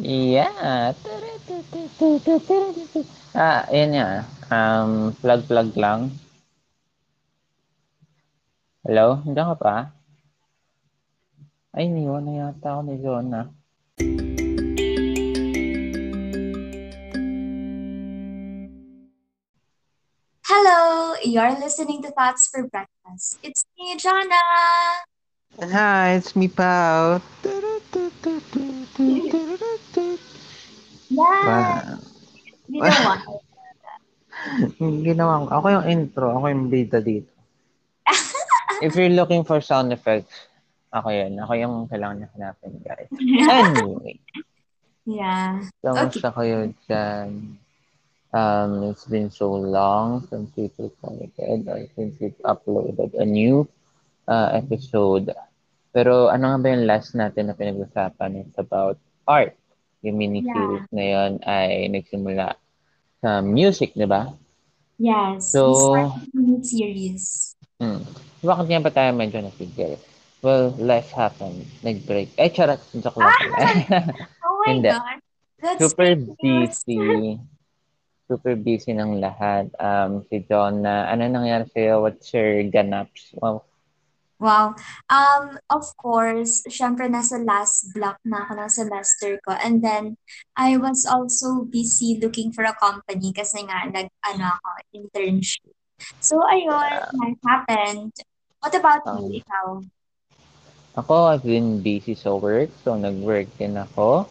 Yeah. Ah, ayan nga. Um, plug-plug lang. Hello? Nandiyan ka pa? Ay, niwan na yata ako ni Jonah. Hello, you're listening to Thoughts for Breakfast. It's me, Jana. Hi, it's me, Pao. Yeah. Ginawa. Ginawa ko. Ako yung intro. Ako yung bida dito. If you're looking for sound effects, ako yun. Ako yung kailangan niya hanapin, guys. Anyway. yeah. Kamusta kayo dyan? Um, it's been so long since we recorded or since we uploaded a new uh, episode. Pero ano nga ba yung last natin na pinag-usapan? It's about art. Yung mini-series na yun ay nagsimula sa music, di ba? Yes. So- new series. Hmm. Bakit nga ba tayo medyo nasigil? Well, life happened. Nag-break. Ay, charot. Joke lang pala. Oh my Hindi. God. That's Super busy. Super busy ng lahat. Um, si John na, ano nangyari sa'yo? What's your ganaps? Wow. Wow. Um, of course, syempre nasa last block na ako ng semester ko. And then, I was also busy looking for a company kasi nga, nag, ano ako, internship. So, ayun, that happened. What about Um, you, ikaw? Ako, I've been busy sa work. So, nag-work din ako.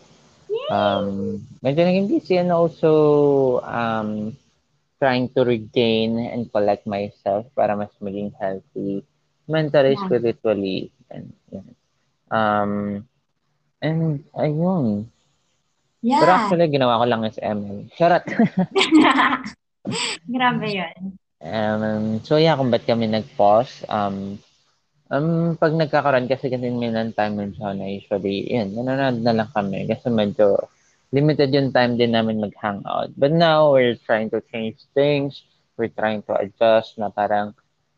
Um, medyo naging busy and also um, trying to regain and collect myself para mas maging healthy mentally, Yeah. spiritually. And, yan. Um, and ayun. Pero Yeah. actually, ginawa ko lang is ML. Charot. Grabe yun. Um, so yeah, kung ba't kami nag-pause, um, um, pag nagkakaroon kasi kasi may ng time nun siya na usually, yun, nanonood na lang kami kasi medyo limited yung time din namin mag-hangout. But now, we're trying to change things. We're trying to adjust na parang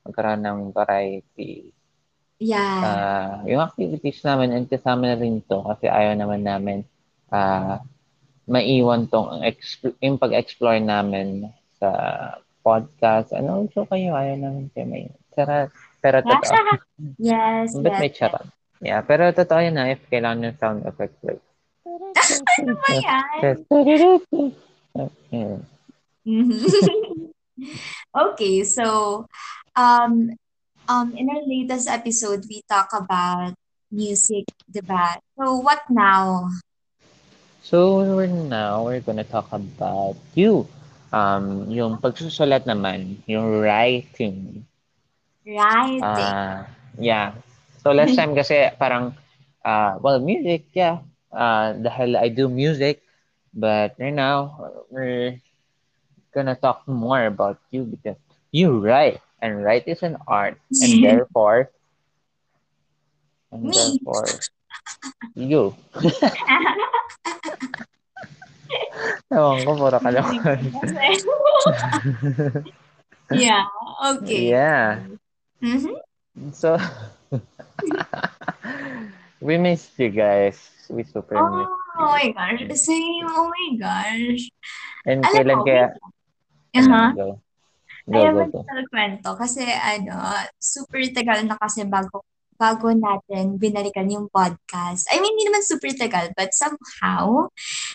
magkaroon ng variety. Yeah. Ah, yung activities namin, and kasama na rin to kasi ayaw naman namin ah maiwan tong exp- yung pag-explore namin sa podcast. Ano, so kayo, ayaw namin kayo may charot. Pero totoo. yes, may yes. charot? Yeah, pero totoo yun na if kailangan ng sound effect like. Ano ba yan? Mhm. okay, so um um in our latest episode we talk about music, diba? So what now? So we're now we're gonna talk about you. Um, yung pagsusulat naman, yung writing. Writing. Ah, yeah. So last time kasi parang uh, well, music, yeah. Uh, dahil I do music, but right now we're gonna talk more about you because you write, and write is an art, and therefore, and Me. therefore, you. Ewan ko, puro kalokohan. yeah, okay. Yeah. Mhm. So, we missed you guys. We super Oh, missed oh my gosh. Same. Oh my gosh. And Alam kailan mo, kaya? Uh-huh. Ayaw mo na kwento kasi ano, super tagal na kasi bago bago natin binalikan yung podcast. I mean, hindi naman super tagal, but somehow.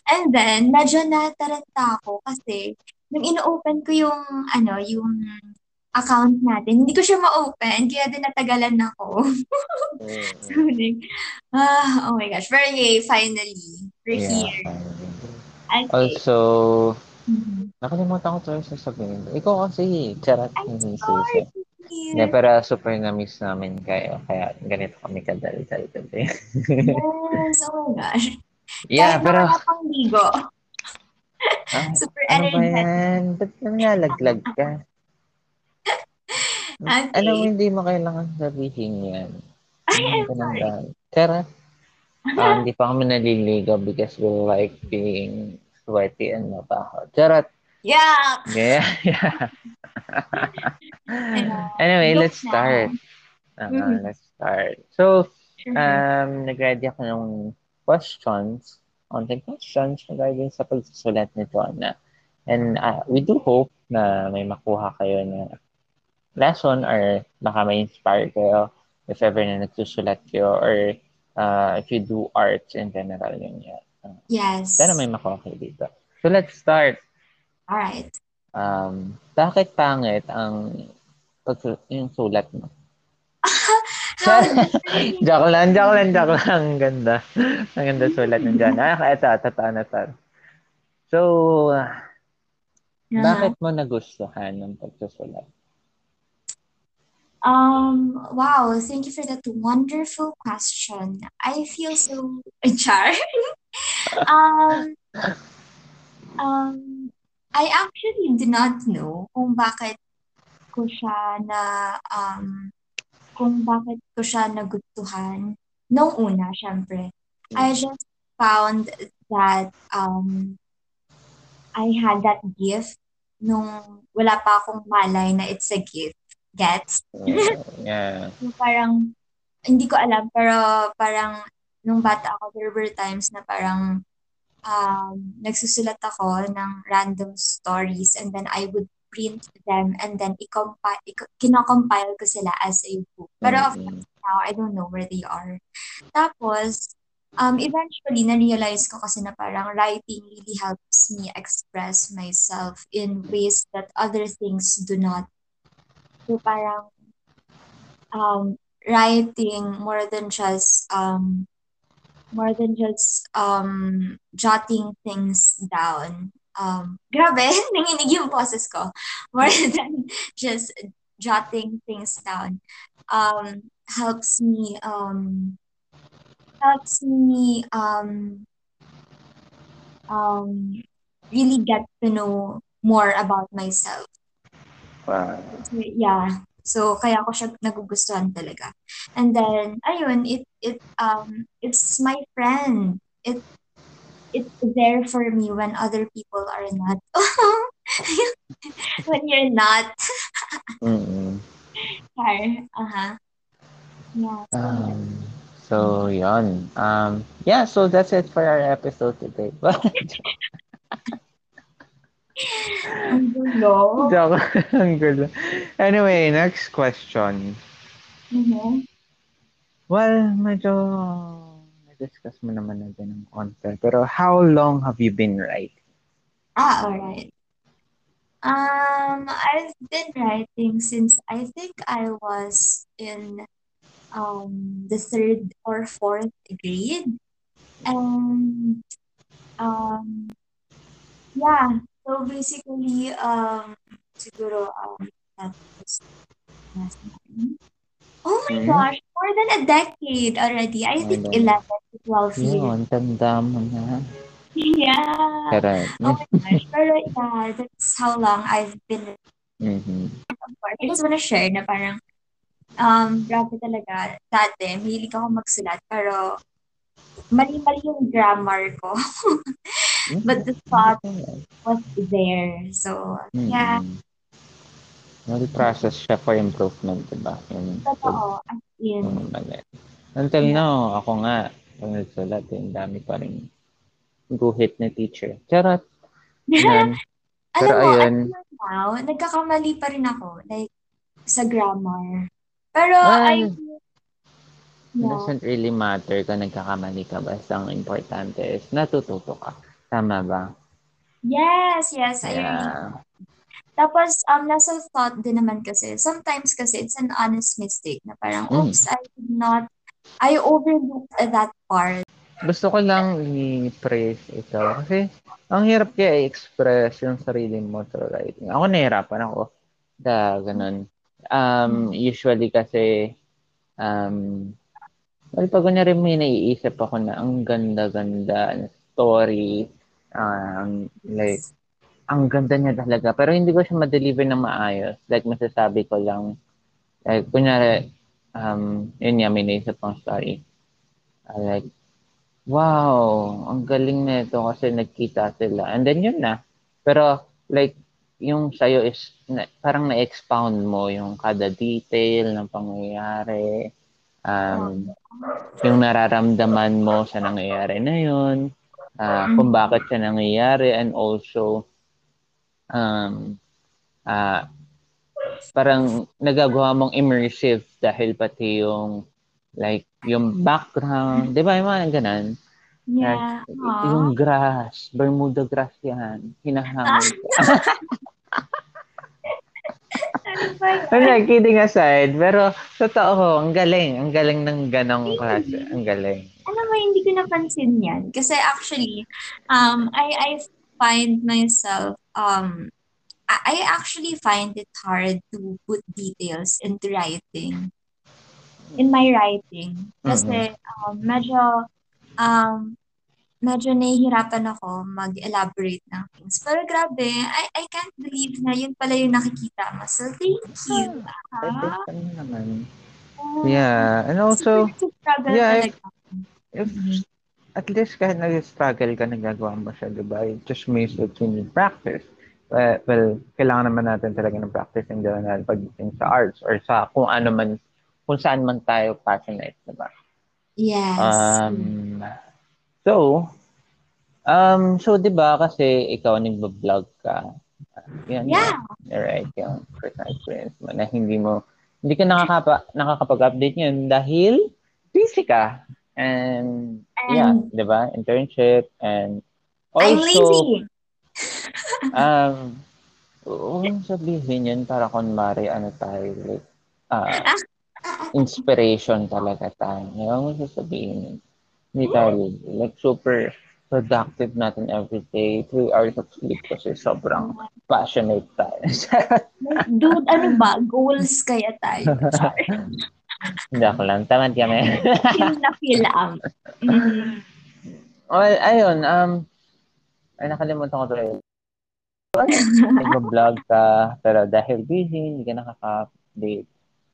And then, medyo nataranta ako kasi nung ino-open ko yung, ano, yung account natin, hindi ko siya ma-open, kaya din natagalan ako. so, like, ah, oh my gosh. Yay, finally, we're Yeah. here. Okay. Also, Mhm. nakalimutan ko tuloy sasabihin. Ikaw kasi, charot. Sorry. sisi. Hindi, pero super na-miss namin kayo. Kaya ganito kami kadal-dal today. Yes, oh my gosh. yeah, Kahit pero... wala pang ligo. Ah, Super ano ba energetic. yan? Ba't nangyalaglag ka? Okay. Alam mo, hindi mo kailangan sabihin yan. Ay, Hindi I'm ka sorry. Charot. Ah, hindi pa kami naliligo because we like being sweaty and mabaho. Charot. Yeah. Yeah, yeah. anyway, let's start. Uh, Mhm. Let's start. So, Sure. um, nag-ready ako ng questions konting questions regarding sa pagsusulat ni Jonah. And uh, we do hope na may makuha kayo na lesson or baka may inspire kayo if ever na nagsusulat kayo or uh, if you do arts in general yun yan. Uh, Yes. sana may makuha dito. So let's start. All right. Um, bakit pangit ang pagsu- yung sulat mo? Joke lang, joke lang, joke lang. Ang ganda. Ang ganda sulat ng John. Ah, ito, totoo na to. So, Uh-huh. bakit mo nagustuhan ng pagsusulat? Um, wow, thank you for that wonderful question. I feel so char. um, um, I actually do not know kung bakit ko siya na um kung bakit ko siya nagustuhan nung una, syempre. I just found that um I had that gift nung wala pa akong malay na it's a gift. Gets? Uh, yeah. Parang, hindi ko alam, pero parang, nung bata ako, there were times na parang, um, nagsusulat ako ng random stories and then I would print them and then i-compile, kinocompile ko sila as a book. Pero of Mhm. course, now, I don't know where they are. Tapos, um, eventually, na-realize ko kasi na parang writing really helps me express myself in ways that other things do not. So parang, um, writing more than just um, more than just um, jotting things down. Um, grabe, nanginig yung boses ko. More than just jotting things down. Um, helps me um, helps me um, um, really get to know more about myself. Wow. Yeah. So kaya ko siya nagugustuhan talaga. And then ayun, it it um it's my friend. It it's there for me when other people are not. when you're not. Char. Uh-huh. Yeah. So, Um, so, yon. Um, yeah, so that's it for our episode today. ang gulo. Joke. Ang gulo. Anyway, next question. Mhm. Well, medyo na-discuss mo naman natin ng konti. Pero how long have you been writing? Ah, alright. Um, I've been writing since I think I was in um the third or fourth grade. And um yeah, so basically um siguro um that was. Oh my Mhm. gosh, more than a decade already. I think More than- 11 to 12 years. Yun, tanda mo na. Yeah. Pero, Oh my gosh. Pero yeah, that's how long I've been mhm. of course. I just wanna share na parang, um, grabe talaga. Dati, mahilig ako magsulat, pero mali-mali yung grammar ko But the thought- was there. So, yeah, Mhm. Well, process siya for improvement, diba? Yung, totoo. As in, yung. Until now, ako nga, pag nagsulat, yung dami pa rin guhit ni teacher. Charot. Alam Pero mo, ayun. now, nagkakamali pa rin ako, like, sa grammar. Pero, Well, I, It yeah, doesn't really matter kung nagkakamali ka. Basta ang importante is natututo ka. Tama ba? yes, yes, I Yeah. Tapos, um, nasa thought din naman kasi, sometimes kasi it's an honest mistake na parang, Mm. oops, I did not, I overlooked that part. Gusto ko lang i-praise ito. Kasi, ang hirap kaya i-express yung sarili mo through writing. Ako nahirapan ako. Da, ganun. Um, usually kasi, um, well, pag kunyari may naiisip ako na ang ganda-ganda na story, um, like, ang ganda niya talaga. Pero hindi ko siya ma-deliver na maayos. Like, masasabi ko lang, like, kunyari, um, yun nga, may naisip pang story. Uh, like, wow, ang galing na ito kasi nagkita sila. And then yun na. Pero, like, yung sa'yo is, na, parang na-expound mo yung kada detail ng pangyayari. Um, yung nararamdaman mo sa nangyayari na yun. Uh, kung bakit siya nangyayari and also um, uh, parang nagagawa mong immersive dahil pati yung like yung background, 'di ba? Yung mga ganun. Yeah. Like, yung grass, Bermuda grass yan. Hinahangin ko. ano kidding aside, pero totoo, ang galing. Ang galing ng ganong klase. Ang galing. Alam mo, hindi ko napansin yan. Kasi actually, um, I, I find myself, um, I actually find it hard to put details into writing. In my writing. Kasi mm-hmm. um, medyo um, medyo nahihirapan ako mag-elaborate ng things. Pero grabe, I, I can't believe na yun pala yung nakikita mo. So, thank you. Ah, naman. Yeah, and also, yeah, if, if mm-hmm. at least kahit nag-struggle ka, nagagawa mo siya, di ba? It just means that you need practice well, well, kailangan naman natin talaga ng practice in general pagdating sa arts or sa kung ano man, kung saan man tayo passionate, diba? Yes. Um, so, um, so di ba kasi ikaw nagbo-vlog ka. Yan, yeah. Yan, right, yung personal experience mo na hindi mo, hindi ka nakakapa, nakakapag-update yun dahil busy ka. And, and yeah, di ba? Internship and also, I'm lazy um, huwag sabihin yun para kunwari ano tayo, like, uh, inspiration talaga tayo. Huwag mong sasabihin yun. Hindi tayo, like, super productive natin every day. Three hours of sleep kasi sobrang passionate tayo. Dude, ano ba? Goals kaya tayo. Ako lang. Tamad kami. feel na feel am. Mm-hmm. Well, ayun. Um, ay, nakalimutan ko tuloy. Nag-vlog ka, pero dahil busy, hindi ka nakaka-update.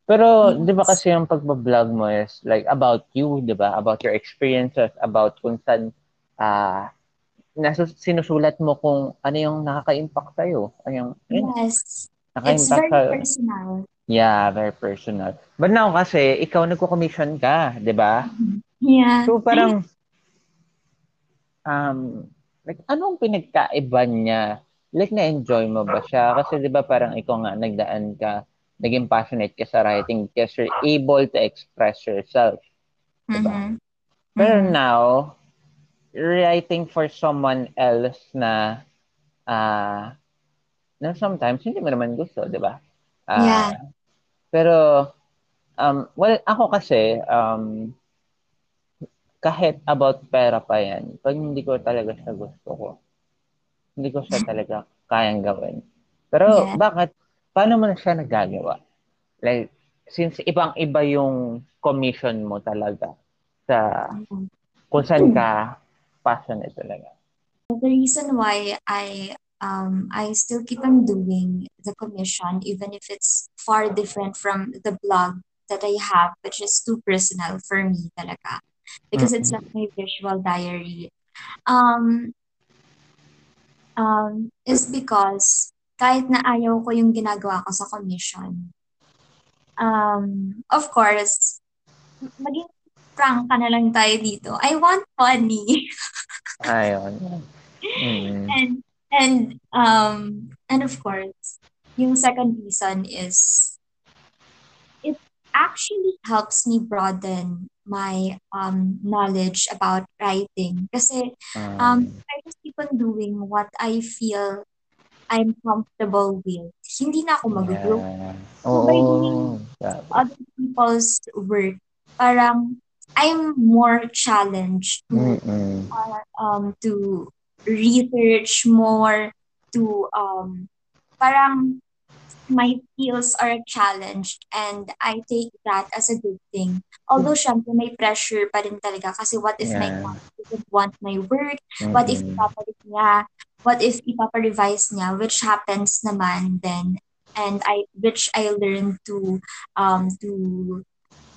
Pero, yes. di ba kasi yung pag-vlog mo is like about you, di ba? About your experiences, about kung saan uh, nasus- sinusulat mo kung ano yung nakaka-impact sa'yo. Ano yung, yes. It's very sa, personal. Yeah, very personal. But now kasi, ikaw nagko-commission ka, di ba? Yeah. So parang, um, like, anong pinagkaiba niya like na-enjoy mo ba siya? Kasi 'di ba parang ikaw nga nagdaan ka, naging passionate ka sa writing because you're able to express yourself. Diba? Mm-hmm. Pero mm-hmm. now, writing for someone else na uh, na sometimes hindi mo naman gusto, 'di ba? Uh, yeah. Pero um well, ako kasi um kahit about pera pa yan, pag hindi ko talaga sa gusto ko, hindi ko siya talaga kayang gawin. Pero yeah. bakit? Paano mo na siya nagagawa? Like, since ibang-iba yung commission mo talaga sa kung saan ka passionate talaga. The reason why I um, I still keep on doing the commission even if it's far different from the blog that I have which is too personal for me talaga because mm-hmm. it's like my visual diary. Um, um, is because kahit na ayaw ko yung ginagawa ko sa commission, um, of course, maging prank ka na lang tayo dito. I want funny. Ayun. Mm. And, and, um, and of course, yung second reason is it actually helps me broaden my um, knowledge about writing. Kasi um, um, I just keep on doing what I feel I'm comfortable with. Hindi na ako mag-grow. Yeah. So by doing other people's work, parang I'm more challenged to uh, um to research more to um parang my skills are challenged and I take that as a good thing. Although syempre may pressure pa rin talaga kasi what if yeah. my client doesn't want my work? Mm-hmm. What if ipapalit niya? What if ipapa-revise niya? Which happens naman then and I which I learned to um to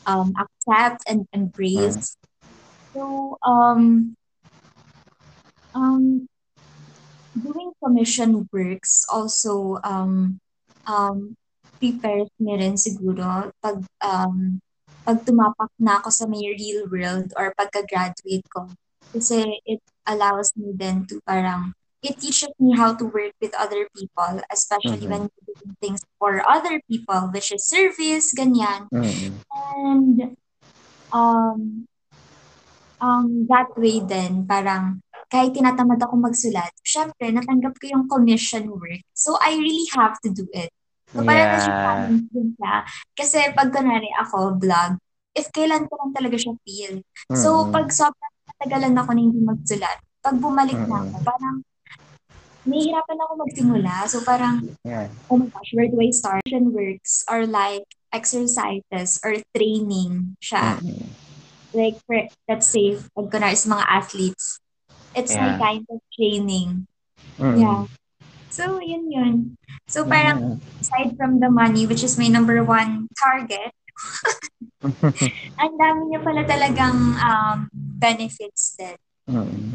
um accept and embrace. Mm-hmm. So um um doing commission works also um um, prepares me rin siguro pag, um, pag tumapak na ako sa may real world or pagka-graduate ko. Kasi it allows me then to parang it teaches me how to work with other people, especially Mhm. when doing things for other people, which is service, ganyan. Mm-mm. And um, um, that way then, parang kahit tinatamad ako magsulat, syempre, natanggap ko yung commission work. So, I really have to do it. So, parang Yeah. challenge din siya. Kasi pag kunwari ako, vlog, if kailan ko lang talaga siya feel. So, Mm-mm. pag sobrang natagalan ako na hindi magsulat, pag bumalik na ako, parang nahihirapan ako magsimula. So, parang, Yeah. oh my gosh, where do I start? Commission works are like exercises or training siya. Mm-mm. Like, for, let's say, pag kunwari sa mga athletes, it's my Yeah. kind of training. Mm-mm. Yeah. So, yun yun. So, parang Mm-mm. aside from the money, which is my number one target, ang dami niya pala talagang um, benefits din. Mm-mm.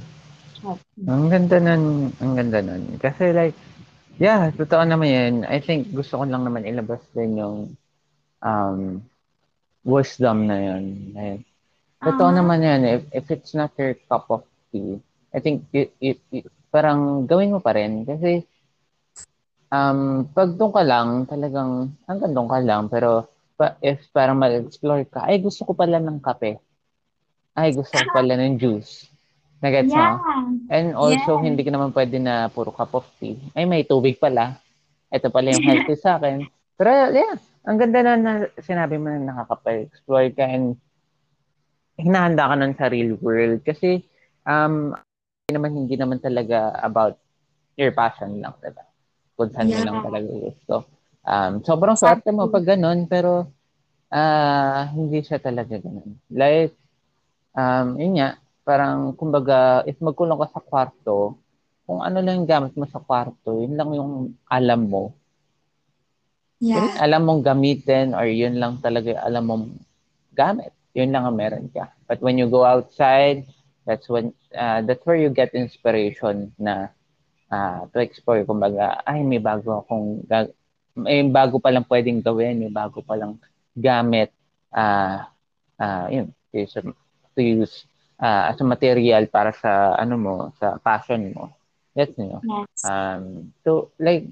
Ang ganda nun, ang ganda nun. Kasi like, yeah, totoo naman yan. I think gusto ko lang naman ilabas din yung um, wisdom na yun. Like, totoo Ah. naman yan. If, if it's not your cup of tea, I think it, it, it- parang gawin mo pa rin. Kasi um, pag doon ka lang, talagang hanggang doon ka lang. Pero pa, if parang mag-explore ka, ay gusto ko pala ng kape. Ay gusto ko pala ng juice. Nagets mo? Yeah. And also, Yes. hindi ka naman pwede na puro cup of tea. Ay, may tubig pala. Ito pala yung healthy sa akin. Pero yeah, ang ganda na, na sinabi mo na nakaka-explore ka and hinahanda ka nun sa real world. Kasi, um, naman, hindi naman talaga about your passion lang, diba? Kung saan mo Yeah. lang talaga gusto. Um, sobrang swerte mo pag ganun, pero ah hindi siya talaga ganun. Like, um, yun nga, parang, kumbaga, if magkulong ka sa kwarto, kung ano lang yung gamit mo sa kwarto, yun lang yung alam mo. Yun Yeah. yung alam mong gamitin or yun lang talaga alam mong gamit. Yun lang ang meron ka. But when you go outside, that's when, uh, that's where you get inspiration na uh, to explore. Kumbaga, ay, may bago akong, ga- may bago palang pwedeng gawin, may bago palang gamit. Uh, uh, yun, to use, to use uh, as a material para sa, ano mo, sa passion mo. That's, you know, Yes. Um, so, like,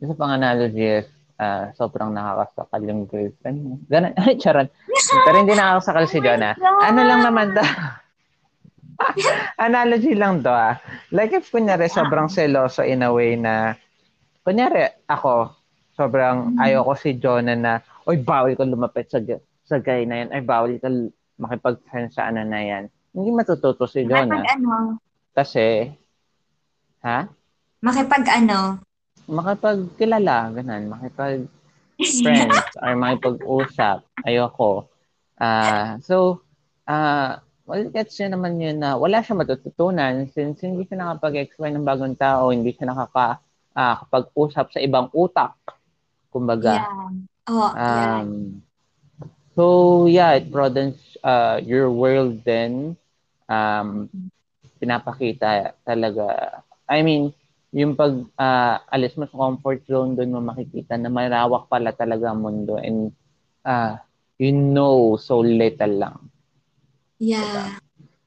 isa pang analogy is, uh, sobrang nakakasakal yung girlfriend mo. Ganun, ay, charan. Pero hindi nakakasakal si Oh Jonah. Ano lang naman to? analogy lang to ah. Like if kunyari sobrang seloso in a way na, kunyari ako, sobrang Mhm. ayoko si Jonah na, oy, bawal ka lumapit sa, sa guy na yan. Ay, bawal ka makipag-friend sa ano na yan. Hindi matututo si Jonah. Makipag ano? Kasi, ha? Makipag ano? makipagkilala, ganun, makipag-friends or makipag-usap. Ayoko. Ah, so, ah, well, gets niya naman yun na wala siya matututunan since hindi siya nakapag-explain ng bagong tao, hindi siya nakaka ah, kapag-usap sa ibang utak. Kumbaga. Yeah. Oh, yeah. Um, so, yeah, it broadens uh, your world then. Um, pinapakita talaga. I mean, yung pag ah, alis mo sa comfort zone, doon mo makikita na malawak pala talaga ang mundo and ah, you know so little lang. Yeah.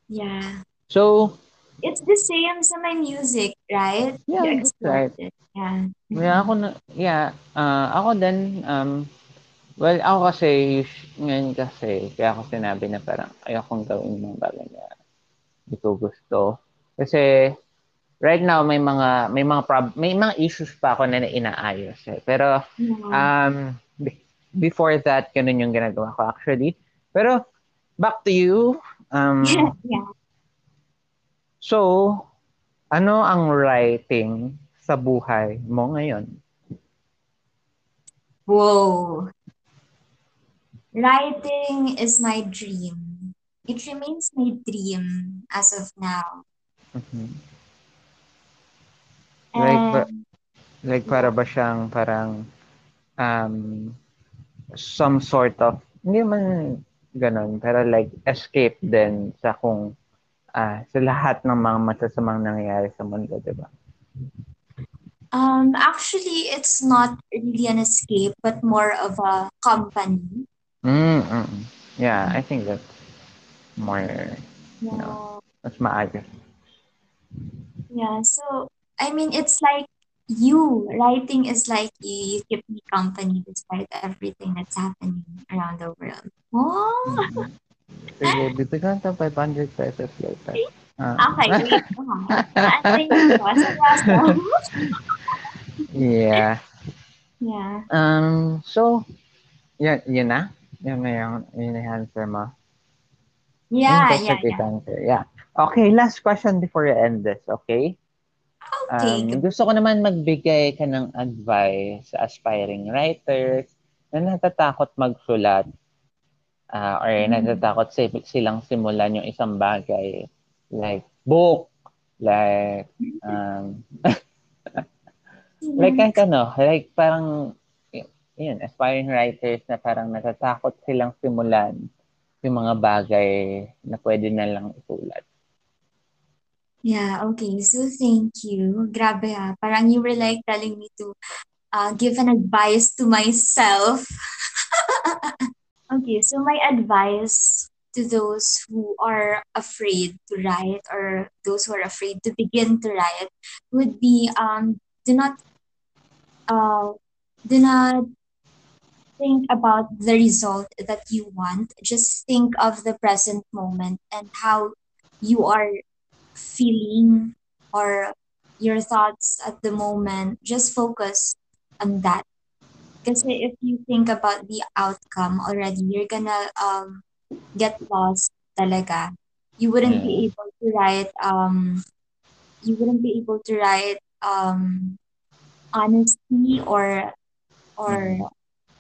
Yeah. So, It's the same sa my music, right? Yeah, that's it. Yeah. yeah, ako na, yeah, ah, ako din, um, well, ako kasi, ngayon kasi, kaya ako sinabi na parang ayokong gawin yung mga bagay na hindi ko gusto. Kasi, right now, may mga, may mga prob- may mga issues pa ako na inaayos eh. Pero, Yeah. Um, be- before that, ganun yung ginagawa ko actually. Pero, back to you. Um, yeah. so, ano ang writing sa buhay mo ngayon? Whoa. Writing is my dream. It remains my dream as of now. Mhm. Like, ba- And like para ba siyang parang um, some sort of, hindi man ganun, pero like escape din sa kung ah, sa lahat ng mga masasamang nangyayari sa mundo, di ba? um, actually, it's not really an escape, but more of a company. Mm, mm, mm. Yeah, I think that's more, No. mas maayos. Yeah, so I mean, it's like you writing is like you, you keep me company despite everything that's happening around the world. Oh, Mm. Sige, bibigyan kita 500 pesos later. Ah. okay, wait mo ha. Aantayin ko. Seryoso. yeah. yeah. Um, so, yun, yun na? Yun na yung, yun na answer mo? Yeah, yeah, yeah. answer. Yeah. Okay, last question before you end this, okay? Okay. Um, gusto ko naman magbigay ka ng advice sa aspiring writers na natatakot magsulat ah, or Mm. natatakot si- silang simulan yung isang bagay like book, like um, like kahit ano, like parang yun, aspiring writers na parang natatakot silang simulan yung mga bagay na pwede na lang. Yeah, okay. So thank you. Grabe ha. Parang you were like telling me to uh, give an advice to myself. okay, so my advice to those who are afraid to write or those who are afraid to begin to write would be um do not uh do not think about the result that you want. Just think of the present moment and how you are feeling or your thoughts at the moment. Just focus on that. Because if you think about the outcome already, you're gonna um get lost talaga. You wouldn't be Mm. able to write um you wouldn't be able to write um honesty or or Mm.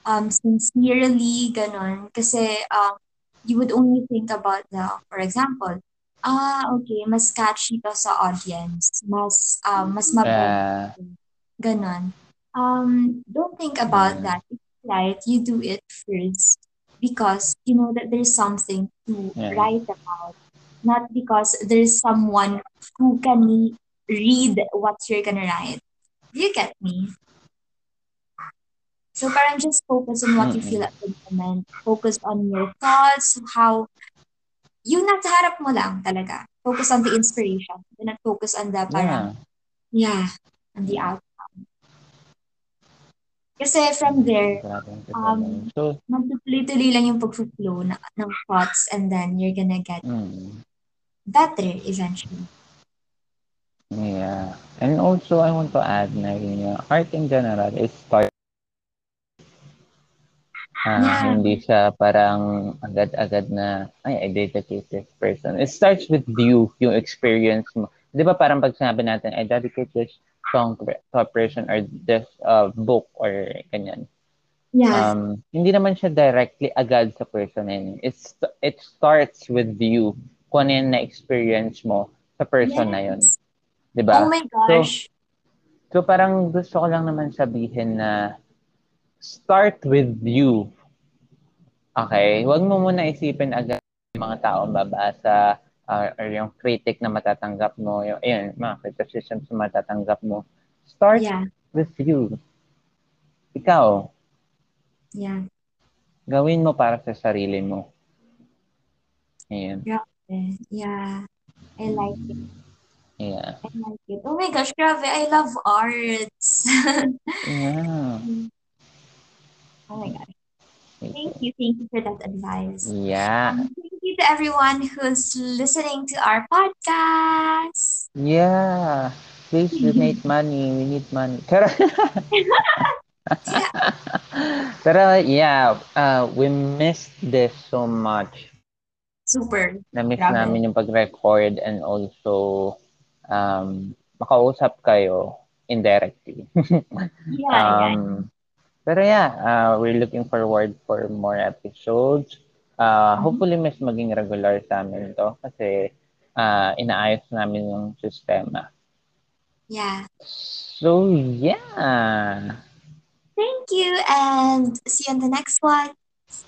um sincerely ganon kasi um you would only think about the for example ah okay. Mas catchy to sa audience. Mas um mas mabenta Uh, ganon. Um don't think about Mm. that. If you write you do it first because you know that there's something to Yeah. write about. Not because there's someone who can read what you're gonna write. Do you get me? So parang just focus on what you feel at the moment. Focus on your thoughts, how yung nasa harap mo lang talaga. Focus on the inspiration. Do not focus on the yeah. parang, yeah, on the outcome. Kasi from there, um. So, magtutuloy-tuloy lang yung pag-flow na, ng thoughts and then you're gonna get mm, better eventually. yeah. And also, I want to add na yun art in general is start Ah, Yeah. hindi siya parang agad-agad na, ay, I dedicate this person. It starts with you, yung experience mo. Di ba parang pag sinabi natin, I dedicate this song to a person or this uh, book or ganyan. Yeah. Um, hindi naman siya directly agad sa person na yun. It's, it starts with you, kung ano yung na-experience mo sa person na yun. Yes. Di ba? Oh my gosh. So parang gusto ko lang naman sabihin na start with you. Okay? Huwag mo muna isipin agad yung mga taong babasa uh, or yung critic na matatanggap mo, yung ayun, mga criticisms na matatanggap mo. Start yeah. with you. Ikaw, Yeah. gawin mo para sa sarili mo. Ayun. Yeah. I like it. Yeah. I like it. Oh my gosh, grabe. I love arts. Yeah. Oh my gosh. Thank you. Thank you for that advice. Yeah. Um, thank you to everyone who's listening to our podcast. Yeah. Please donate money. We need money. Pero, Yeah. uh, we missed this so much. Super. Na-miss Grabe. namin yung pag-record and also um, makausap kayo indirectly. Yeah, yeah. um, Pero yeah, uh, we're looking forward for more episodes. Uh, Mhm. Hopefully, mas maging regular sa amin to kasi uh, inaayos namin yung sistema. Yeah. So, yeah. Thank you and see you on the next one.